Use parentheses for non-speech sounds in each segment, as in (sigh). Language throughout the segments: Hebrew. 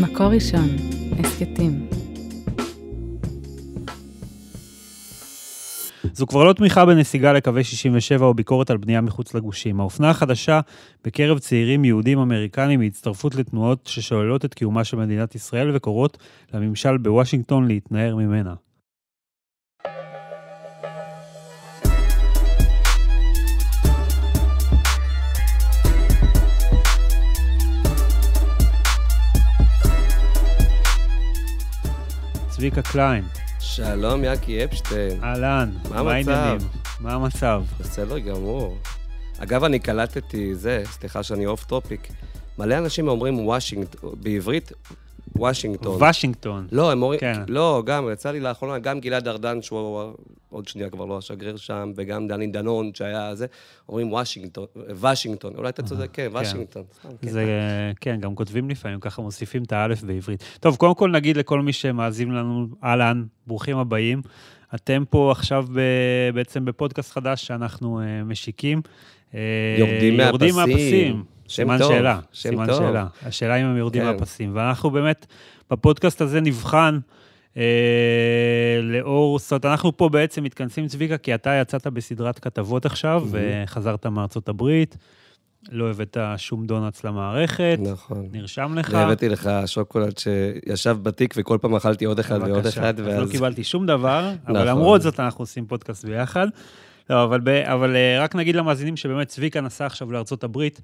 מקור ראשון, הסכתים. זו כבר לא תמיכה בנסיגה לקווי 67 או ביקורת על בנייה מחוץ לגושים. האופנה החדשה בקרב צעירים יהודים אמריקנים היא הצטרפות לתנועות ששוללות את קיומה של מדינת ישראל וקוראות לממשל בוושינגטון להתנער ממנה. צביקה קליין, שלום, יאקי אפשטיין. אהלן, מה? העניינים? מה המצב? בסדר גמור. אגב, אני קלטתי זה, סליחה שאני off topic. מלא אנשים אומרים וושינגטון, בעברית, וושינגטון. וושינגטון. לא, הם אומרים, כן. לא, גם, יצא לי לאחרונה, גם גלעד ארדן, שהוא עוד שנייה כבר לא השגריר שם, וגם דני דנון, שהיה זה, אומרים וושינגטון, וושינגטון. אולי אתה צודק, כן, וושינגטון. סתם, כן. זה, כן, גם כותבים לפעמים, ככה מוסיפים את האלף בעברית. טוב, קודם כל נגיד לכל מי שמאזין לנו, אהלן, ברוכים הבאים. אתם פה עכשיו ב, בעצם בפודקאסט חדש שאנחנו uh, משיקים. אה, יורדים יורדים מהפסים. מהפסים. סימן טוב, שאלה, סימן טוב. שאלה. השאלה אם הם יורדים כן. מהפסים. ואנחנו באמת, בפודקאסט הזה נבחן אה, לאור, זאת אומרת, אנחנו פה בעצם מתכנסים, צביקה, כי אתה יצאת בסדרת כתבות עכשיו, וחזרת מארצות הברית, לא הבאת שום דונלדס למערכת, נכון. נרשם לך. והבאתי לך שוקולד שישב בתיק, וכל פעם אכלתי עוד אחד ועוד בבקשה. אחד, אז לא ואז... קיבלתי שום דבר, אבל נכון. למרות זאת אנחנו עושים פודקאסט ביחד. לא, אבל, ב, אבל אה, רק נגיד למאזינים שבאמת צביקה נסע עכשיו לארצות הברית,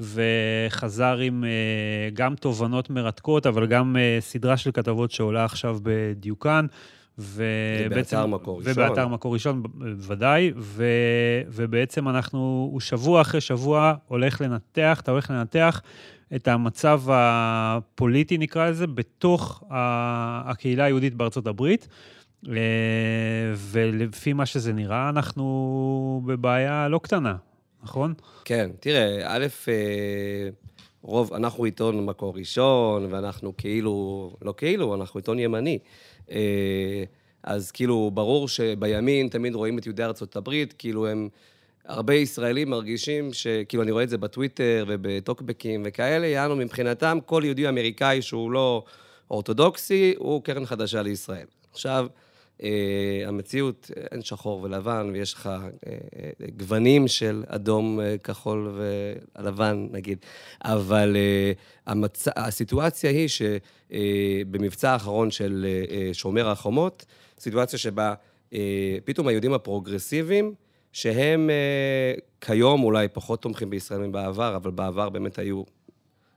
וחזר עם אה, גם תובנות מרתקות, אבל גם אה, סדרה של כתבות שעולה עכשיו בדיוקן. ובעצם, באתר מקור ראשון. ובאתר מקור ראשון, בוודאי, ו, ובעצם אנחנו, הוא שבוע אחרי שבוע הולך לנתח, אתה הולך לנתח את המצב הפוליטי, נקרא לזה, בתוך הקהילה היהודית בארצות הברית. אה, ולפי מה שזה נראה, אנחנו בבעיה לא קטנה, נכון? כן, תראה, א', אה, רוב, אנחנו עיתון מקור ראשון, ואנחנו כאילו, לא כאילו, אנחנו עיתון ימני. אה, אז כאילו, ברור שבימין תמיד רואים את יהודי ארצות הברית, כאילו הם, הרבה ישראלים מרגישים שכאילו, אני רואה את זה בטוויטר ובטוקבקים וכאלה, יענו מבחינתם, כל יהודי אמריקאי שהוא לא אורתודוקסי, הוא קרן חדשה לישראל. עכשיו, המציאות, אין שחור ולבן, ויש לך אה, אה, גוונים של אדום, אה, כחול ולבן, נגיד. אבל אה, המצ... הסיטואציה היא שבמבצע האחרון של אה, שומר החומות, סיטואציה שבה אה, פתאום היהודים הפרוגרסיביים, שהם אה, כיום אולי פחות תומכים בישראל מבעבר, אבל בעבר באמת היו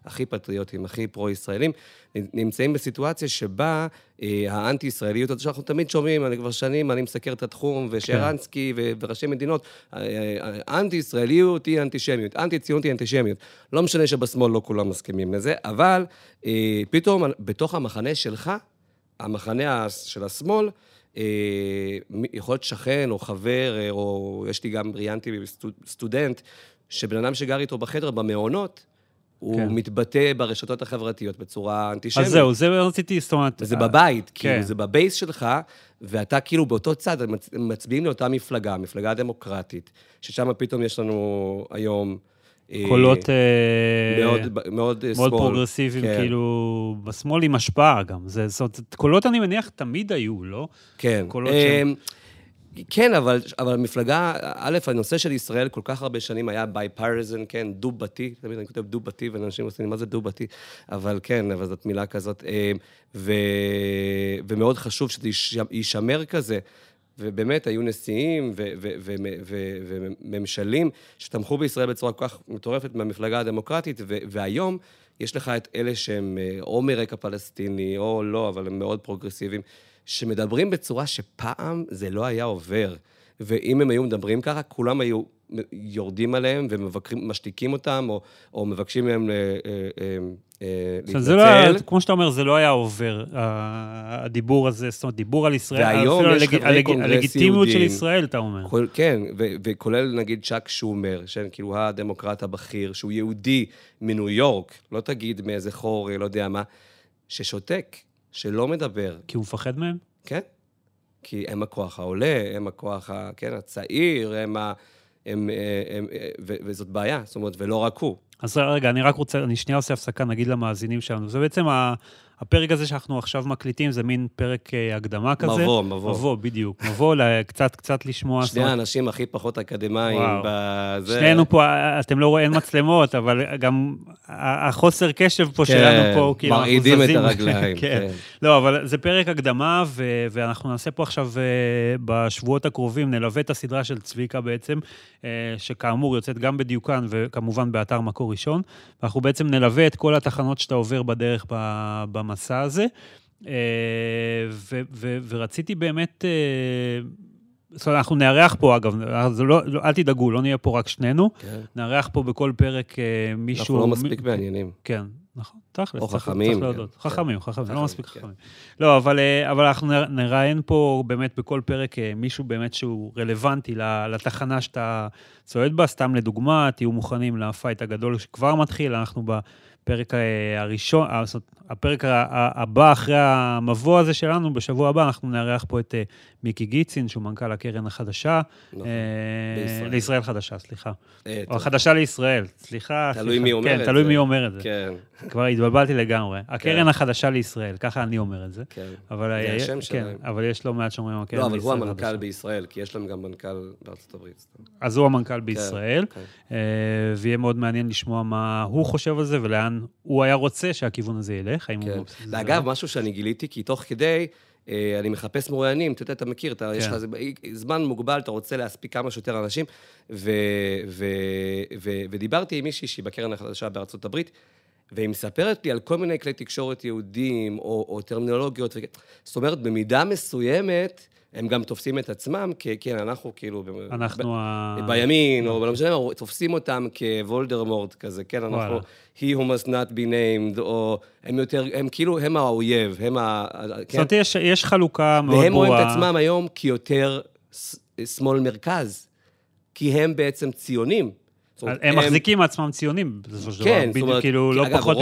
הכי פטריוטים, הכי פרו-ישראלים, נמצאים בסיטואציה שבה אה, האנטי-ישראליות הזאת שאנחנו תמיד שומעים, אני כבר שנים, אני מסקר את התחום, ושרנסקי ו- וראשי מדינות, אה, אה, אנטי-ישראליות היא אנטישמיות, אנטי-ציונות היא אנטישמיות. לא משנה שבשמאל לא כולם מסכימים לזה, אבל אה, פתאום בתוך המחנה שלך, המחנה של השמאל, אה, יכול להיות שכן או חבר, אה, או יש לי גם, ראיינתי סטוד- סטודנט, שבן אדם שגר איתו בחדר, במעונות, הוא כן. מתבטא ברשתות החברתיות בצורה אנטישמית. אז זהו, זה רציתי, זאת אומרת... וזה אה, בבית, כן. כאילו, זה בבייס שלך, ואתה כאילו באותו צד, הם מצ- מצביעים לאותה מפלגה, מפלגה דמוקרטית, ששם פתאום יש לנו היום... אה, קולות אה, מאוד, מאוד אה, מאוד. פרוגרסיביים, כן. כאילו, בשמאל עם השפעה גם. זה, זאת אומרת, קולות, אני מניח, תמיד היו, לא? כן. קולות אמ, כן, אבל, אבל המפלגה, א', הנושא של ישראל כל כך הרבה שנים היה bipartisan, כן, דו-בתי, תמיד אני כותב דו-בתי, ואנשים עושים, מה זה דו-בתי? אבל כן, אבל זאת מילה כזאת. אמ, ו, ומאוד חשוב שזה ייש- יישמר כזה. ובאמת, היו נשיאים וממשלים שתמכו בישראל בצורה כל כך מטורפת מהמפלגה הדמוקרטית, והיום יש לך את אלה שהם אה, או מרקע פלסטיני, או לא, אבל הם מאוד פרוגרסיביים, שמדברים בצורה שפעם זה לא היה עובר. ואם הם היו מדברים ככה, כולם היו יורדים עליהם ומבקרים, משתיקים אותם, או, או מבקשים מהם אה, אה, אה, אה, אומרת, זה לא היה, להתנצל. כמו שאתה אומר, זה לא היה עובר, הדיבור הזה, זאת אומרת, דיבור על ישראל, והיום אפילו יש הלג- חברי הלג- קונגרס הלגיטימיות של. ישראל, אתה אומר. כל, כן, ו- וכולל נגיד צ'אק שומר, שכאילו הדמוקרט הבכיר, שהוא יהודי מניו יורק, לא תגיד מאיזה חור, לא יודע מה, ששותק, שלא מדבר, כי הוא מפחד מהם? כן? כי הם הכוח העולה, הם הכוח, ה, כן, הצעיר, הם ה... הם, אה, הם, אה, ו- וזאת בעיה, זאת אומרת, ולא רק הוא. אז רגע, אני רק רוצה, אני שנייה עושה הפסקה, נגיד למאזינים שלנו. זה בעצם ה... הפרק הזה שאנחנו עכשיו מקליטים זה מין פרק אה, הקדמה כזה. מבוא, מבוא. מבוא, בדיוק. מבוא, קצת, קצת לשמוע. שני האנשים הכי פחות אקדמאים. בזה. שנינו פה, אתם לא רואים, מצלמות, אבל גם החוסר קשב פה כן, שלנו פה, כאילו, אנחנו מרעידים את זזים. הרגליים, (laughs) כן. כן. לא, אבל זה פרק הקדמה, ו- ואנחנו נעשה פה עכשיו, אה, בשבועות הקרובים, נלווה את הסדרה של צביקה בעצם, אה, שכאמור יוצאת גם בדיוקן וכמובן באתר מקור ראשון. ואנחנו בעצם נלווה את כל התחנות שאתה עובר בדרך ב- במסע הזה. אה, ו- ו- ורציתי באמת... אה, זאת אומרת, אנחנו נארח פה, אגב, לא, לא, אל תדאגו, לא נהיה פה רק שנינו, כן. נארח פה בכל פרק אה, מישהו... אנחנו לא מספיק מעניינים. כן, נכון, תכלס. או צריך- חכמים, צריך להודות. כן. חכמים, חכמים, לא חכמים, מספיק כן. חכמים. לא, אבל, אבל אנחנו נר- נראיין פה באמת בכל פרק מישהו באמת שהוא רלוונטי לתחנה שאתה צועד בה. סתם לדוגמה, תהיו מוכנים לפייט הגדול שכבר מתחיל, אנחנו בפרק הראשון, זאת אומרת, הפרק הבא אחרי המבוא הזה שלנו, בשבוע הבא אנחנו נארח פה את אה, מיקי גיצין, שהוא מנכ"ל הקרן החדשה. נכון. אה, בישראל. לישראל חדשה, סליחה. אה, או. החדשה לישראל, סליחה. תלוי. מי אומר כן, את זה. תלוי מי אומר את זה. כן, כבר התבלבלתי לגמרי. הקרן כן. החדשה לישראל, ככה אני אומר את זה. כן. אבל, זה השם כן, שלהם. אבל יש לא מעט שאומרים הקרן לא, אבל הוא לישראל המנכ"ל. בישראל, כי יש להם גם מנכ"ל בארצות הברית. אז הוא המנכ"ל בישראל, כן. ויהיה מאוד מעניין לשמוע מה הוא חושב על זה ולאן הוא היה רוצה שהכיוון הזה ילך. האם כן. הוא... ואגב, משהו שאני גיליתי, כי תוך כדי, אה, אני מחפש מרואיינים, אתה יודע, אתה מכיר, אתה, יש כן. לך זה- זמן מוגבל, אתה רוצה להספיק כמה שיותר אנשים, ו, ו, ו, ודיברתי עם מישהי שהיא בקרן החדשה בארצות הברית, והיא מספרת לי על כל מיני כלי תקשורת יהודים, או, או טרמינולוגיות, וכ- זאת אומרת, במידה מסוימת, הם גם תופסים את עצמם, כי כן, אנחנו כאילו... ב- אנחנו ה... בימין, או לא משנה, תופסים אותם כוולדרמורט כזה, כן, אנחנו, וואלה. he who must not be named, או הם יותר, הם כאילו, הם האויב, הם ה... זאת כן? אומרת, יש- יש חלוקה מאוד והם ברורה. רואים את עצמם היום כיותר ס- שמאל מרכז, כי הם בעצם ציונים. הם מחזיקים מעצמם ציונים, בסופו של דבר. כן, זאת אומרת, כאילו, לא פחות...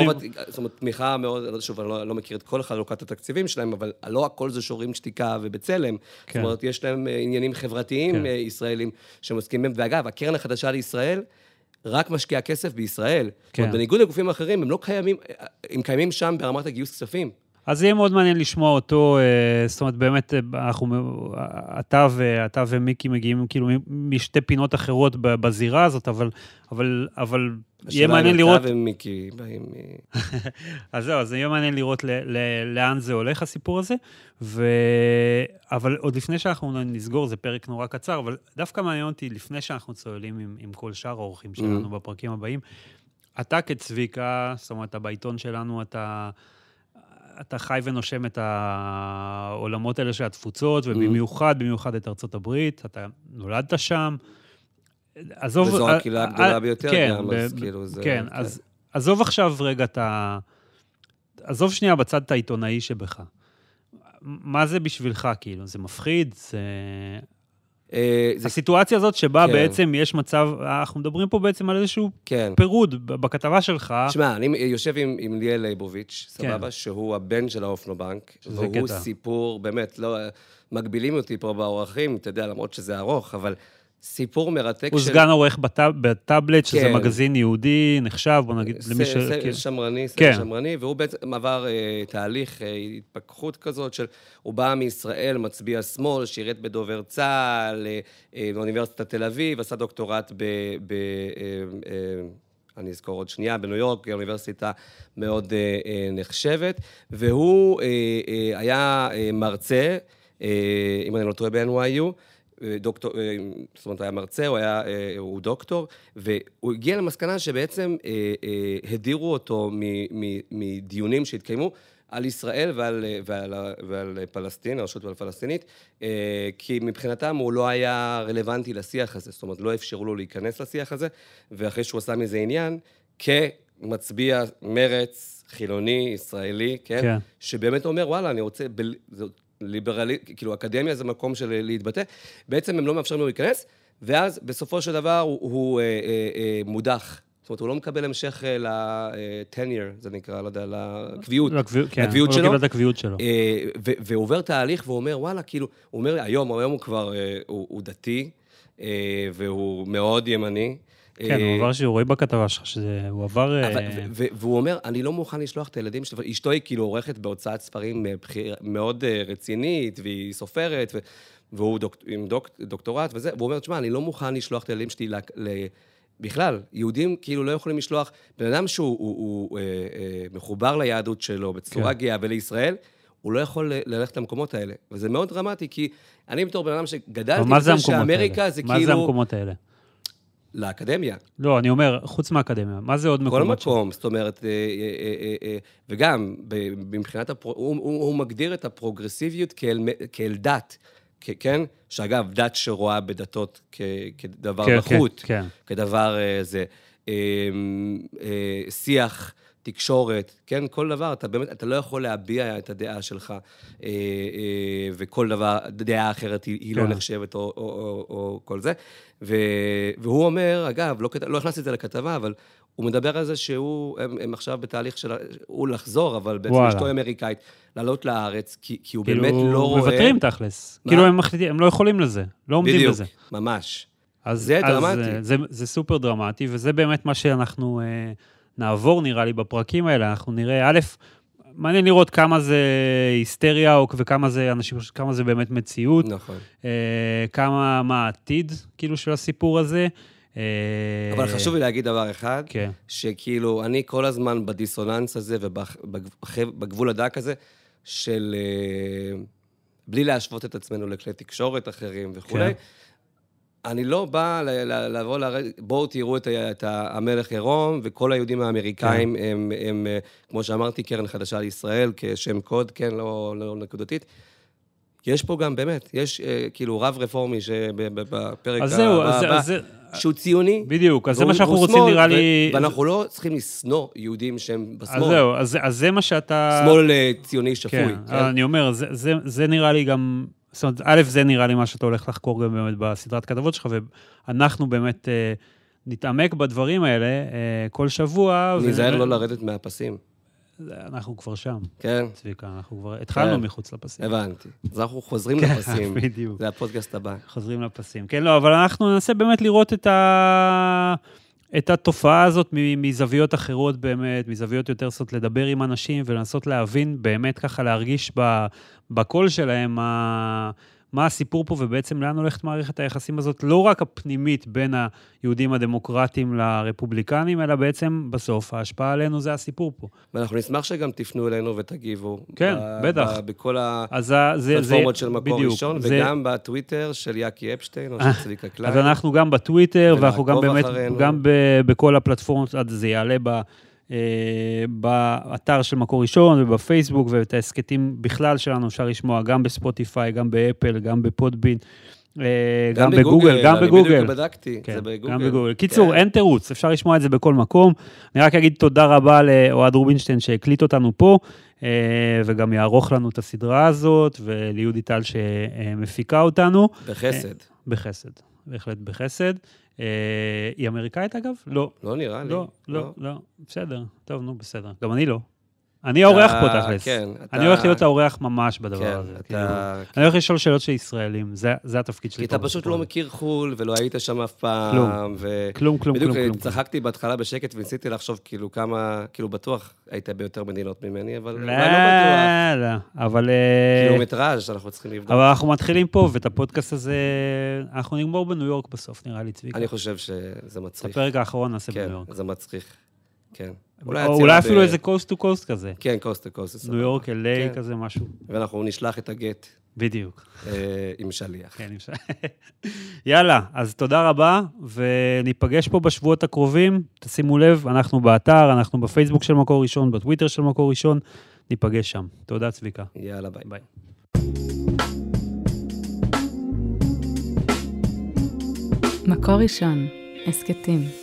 זאת אומרת, תמיכה מאוד, שוב, אני לא, לא מכיר את כל חלוקת התקציבים שלהם, אבל לא הכל זה שוברים שתיקה ובצלם. כן. זאת אומרת, יש להם אה, עניינים חברתיים כן. אה, ישראלים שמסכימים בהם. ואגב, הקרן החדשה לישראל, רק משקיעה כסף בישראל. זאת כן. אומרת, בניגוד לגופים אחרים, הם לא קיימים, אה, הם קיימים שם ברמת הגיוס כספים. אז יהיה מאוד מעניין לשמוע אותו, אה, זאת אומרת, באמת, אה, אנחנו, אתה, ו, אתה ומיקי מגיעים כאילו משתי פינות אחרות בזירה הזאת, אבל, אבל, אבל יהיה מעניין לראות, השאלה אם אתה ומיקי באים... (laughs) אז זהו, אז יהיה מעניין לראות ל, ל, לאן זה הולך, הסיפור הזה. ו... אבל עוד לפני שאנחנו נסגור, זה פרק נורא קצר, אבל דווקא מעניין אותי, לפני שאנחנו צוללים עם, עם כל שאר האורחים שלנו בפרקים הבאים, אתה כצביקה, זאת אומרת, אתה בעיתון שלנו, אתה... אתה חי ונושם את העולמות האלה של התפוצות, ובמיוחד, במיוחד את ארצות הברית, אתה נולדת שם. עזוב... וזו אה, הקהילה אה, הגדולה ביותר כן, ב- כאילו זה... כן, אז עזוב עכשיו רגע את ה... עזוב שנייה בצד את העיתונאי שבך. מה זה בשבילך, כאילו? זה מפחיד? זה... אה, הסיטואציה הזאת שבה כן. בעצם יש מצב, אנחנו מדברים פה בעצם על איזשהו כן. פירוד בכתבה שלך. תשמע, אני יושב עם, עם ליאל ליבוביץ', כן. סבבה? שהוא הבן של האופנובנק. שזה והוא קטע. סיפור, באמת, לא... מגבילים אותי פה באורחים, אתה יודע, למרות שזה ארוך, אבל סיפור מרתק הוא של... סגן עורך בטאב- בטאבלט, שזה כן. מגזין יהודי, נחשב, בוא נגיד, למי ש... ס- ס- כן. שמרני, כן. סדר שמרני, והוא בעצם עבר אה, תהליך אה, התפכחות כזאת של, הוא בא מישראל, מצביע שמאל, שירת בדובר צה"ל, אה, אה, באוניברסיטת תל אביב, עשה דוקטורט ב... ב אה, אה, אני אזכור עוד שנייה, בניו יורק, אוניברסיטה מאוד אה, אה, נחשבת, והוא אה, אה, היה אה, מרצה, אה, אם אני לא טועה ב-NYU, דוקטור, אה, זאת אומרת, היה מרצה, הוא היה, אה, הוא דוקטור, והוא הגיע למסקנה שבעצם אה, אה, הדירו אותו מדיונים שהתקיימו על ישראל ועל, אה, ועל, ועל פלסטין, הרשות הפלסטינית, אה, כי מבחינתם הוא לא היה רלוונטי לשיח הזה, זאת אומרת, לא אפשרו לו להיכנס לשיח הזה, ואחרי שהוא עשה מזה עניין, כמצביע מרץ, חילוני, ישראלי, כן? כן. שבאמת אומר, וואלה, אני רוצה, ב... ליברלי, כאילו, אקדמיה זה מקום של להתבטא, בעצם הם לא מאפשרים לו להיכנס, ואז בסופו של דבר הוא, הוא אה, אה, אה, מודח. זאת אומרת, הוא לא מקבל המשך אה, ל-tenure, זה נקרא, לא יודע, לקביעות. לקביעות, כן, לקביעות הוא. לא קיבל את הקביעות שלו. אה, והוא עובר תהליך והוא אומר, וואלה, כאילו, הוא אומר, היום, היום הוא כבר, אה, הוא, הוא דתי, אה, והוא מאוד ימני, כן, הוא עבר שיעורי בכתבה שלך, שהוא עבר... אה, והוא אומר, אני לא מוכן לשלוח את הילדים שלי, אשתו היא כאילו עורכת בהוצאת ספרים אה, מאוד אה, רצינית, והיא סופרת, והוא עם דוק, דוקטורט וזה, והוא אומר, תשמע, אני לא מוכן לשלוח את הילדים שלי בכלל, יהודים כאילו לא יכולים לשלוח, בן אדם שהוא הוא, הוא, אה, אה, מחובר ליהדות שלו בצורה כן. גאה ולישראל, הוא לא יכול ללכת למקומות האלה. וזה מאוד דרמטי, כי אני בתור בן אדם שגדלתי מה זה המקומות האלה? זה מה זה כאילו... המקומות האלה? לאקדמיה. לא, אני אומר, חוץ מהאקדמיה, מה זה עוד כל מקומות? שם? מקום, זאת אומרת, אה, אה, אה, אה, וגם ב- מבחינת, הפרו, הוא, הוא, הוא מגדיר את הפרוגרסיביות כאל, כאל דת, כ- כן? שאגב, דת שרואה בדתות כ, כדבר כן, נחות, כן, כן. כדבר אה, זה. אה, אה, שיח, תקשורת, כן? כל דבר, אתה באמת, אתה לא יכול להביע את הדעה שלך, אה, אה, וכל דבר, דעה אחרת היא, היא לא כן. נחשבת או, או, או, או כל זה. ו, והוא אומר, אגב, לא, לא הכנסתי את זה לכתבה, אבל הוא מדבר על זה שהוא, הם, הם עכשיו בתהליך של, הוא לחזור, אבל בעצם וואלה. אשתו אמריקאית, לעלות לארץ, כי, כי הוא כאילו, באמת לא רואה... מוותרים תכלס. מה? כאילו הם מחליטים, הם לא יכולים לזה, לא עומדים בדיוק, בזה. ממש. אז, זה אז, דרמטי. אה, זה, זה סופר דרמטי, וזה באמת מה שאנחנו אה, נעבור, נראה לי, בפרקים האלה. אנחנו נראה, א', מעניין לראות כמה זה היסטריה, וכמה זה אנשים, כמה זה באמת מציאות, נכון. אה, כמה, מה העתיד, כאילו, של הסיפור הזה. אה, אבל חשוב לי להגיד דבר אחד, כן, שכאילו, אני כל הזמן בדיסוננס הזה ובגבול הדק הזה, של... אה, בלי להשוות את עצמנו לכלי תקשורת אחרים וכולי. כן. אני לא בא ל- ל- לבוא, לר... בואו תראו את, את המלך עירום, וכל היהודים האמריקאים כן. הם, הם, אה, כמו שאמרתי, קרן חדשה לישראל, כשם קוד, כן, לא, לא נקודתית. יש פה גם, באמת, יש אה, כאילו רב רפורמי שבפרק אז זהו, אז, הבא, אז, שהוא ציוני, בדיוק, אז זה מה שאנחנו רוצים, נראה לי... ואנחנו לא צריכים לשנוא יהודים שהם בשמאל. אז זהו, אז, אז זה מה שאתה... שמאל אה, ציוני שפוי. כן, כן? אני אומר, זה, זה, זה נראה לי גם, זאת אומרת, א', זה נראה לי מה שאתה הולך לחקור גם באמת בסדרת כתבות שלך, ואנחנו באמת אה, נתעמק בדברים האלה אה, כל שבוע. ניזהר ו- לא לרדת מהפסים, אנחנו כבר שם, כן? צביקה, אנחנו כבר התחלנו כן. מחוץ לפסים. הבנתי. אז אנחנו חוזרים כן, לפסים. (laughs) בדיוק. זה הפודקאסט הבא. חוזרים לפסים. כן, לא, אבל אנחנו ננסה באמת לראות את, ה... את התופעה הזאת מזוויות אחרות באמת, מזוויות יותר סות לדבר עם אנשים ולנסות להבין, באמת ככה להרגיש. בקול שלהם מה... מה הסיפור פה ובעצם לאן הולכת מערכת היחסים הזאת, לא רק הפנימית בין היהודים הדמוקרטיים לרפובליקנים, אלא בעצם בסוף ההשפעה עלינו זה הסיפור פה. ואנחנו נשמח שגם תפנו אלינו ותגיבו. כן, ב- בטח. ב- בכל הפלטפורמות של מקור בדיוק, ראשון, זה- וגם בטוויטר של יאקי אפשטיין או של צביקה קליין. אז אנחנו גם בטוויטר, ואנחנו גם באמת, אחרינו. גם ב- בכל הפלטפורמות, זה יעלה ב... אה, באתר של מקור ראשון ובפייסבוק, ואת ההסכתים בכלל שלנו אפשר לשמוע גם בספוטיפיי, גם באפל, גם בפודבין, אה, גם בגוגל, גם אני בגוגל. בדיוק בדקתי, כן, זה בגוגל. גם בגוגל. קיצור, כן. אין תירוץ, אפשר לשמוע את זה בכל מקום. אני רק אגיד תודה רבה לאוהד רובינשטיין שהקליט אותנו פה, אה, וגם יערוך לנו את הסדרה הזאת, וליהודי טל שמפיקה אותנו. בחסד. בחסד, בהחלט בחסד. אה, היא אמריקאית אגב? לא. לא נראה לי. לא, לא, לא, בסדר. טוב, נו, בסדר. גם אני לא. אני האורח פה אתה- תכלס. כן, אתה... אני הולך להיות האורח ממש בדבר כן, הזה. כאילו. אתה... אני הולך לשאול שאלות של ישראלים, זה זה התפקיד שלי. כי אתה פשוט לא. מכיר חו"ל, ולא היית שם אף פעם. כלום. ו... כלום, כלום, בדיוק, כלום, כלום. צחקתי בהתחלה בשקט וניסיתי לחשוב כאילו כמה, כאילו בטוח היית ביותר מדינות ממני, אבל לא, לא בטוח. לא, אבל... אה, קילומטראז' אנחנו צריכים לבדוק. אבל אנחנו מתחילים פה, ואת הפודקאסט הזה, אנחנו נגמור בניו יורק בסוף, נראה לי, צביקה. אני חושב שזה את מצריך. הפרק האחרון נעשה כן, בניו יורק. זה מצריך. כן. או אולי ב- אפילו איזה coast to coast כזה. כן, coast to coast. ניו יורק, LA, כן. כזה משהו. ואנחנו נשלח את הגט בדיוק. אה, עם שליח. כן, אפשר. (laughs) יאללה, אז תודה רבה, וניפגש פה בשבועות הקרובים. תשימו לב, אנחנו באתר, אנחנו בפייסבוק של מקור ראשון, בטוויטר של מקור ראשון, ניפגש שם. תודה, צביקה. יאללה, ביי. ביי. מקור ראשון, הסכתים.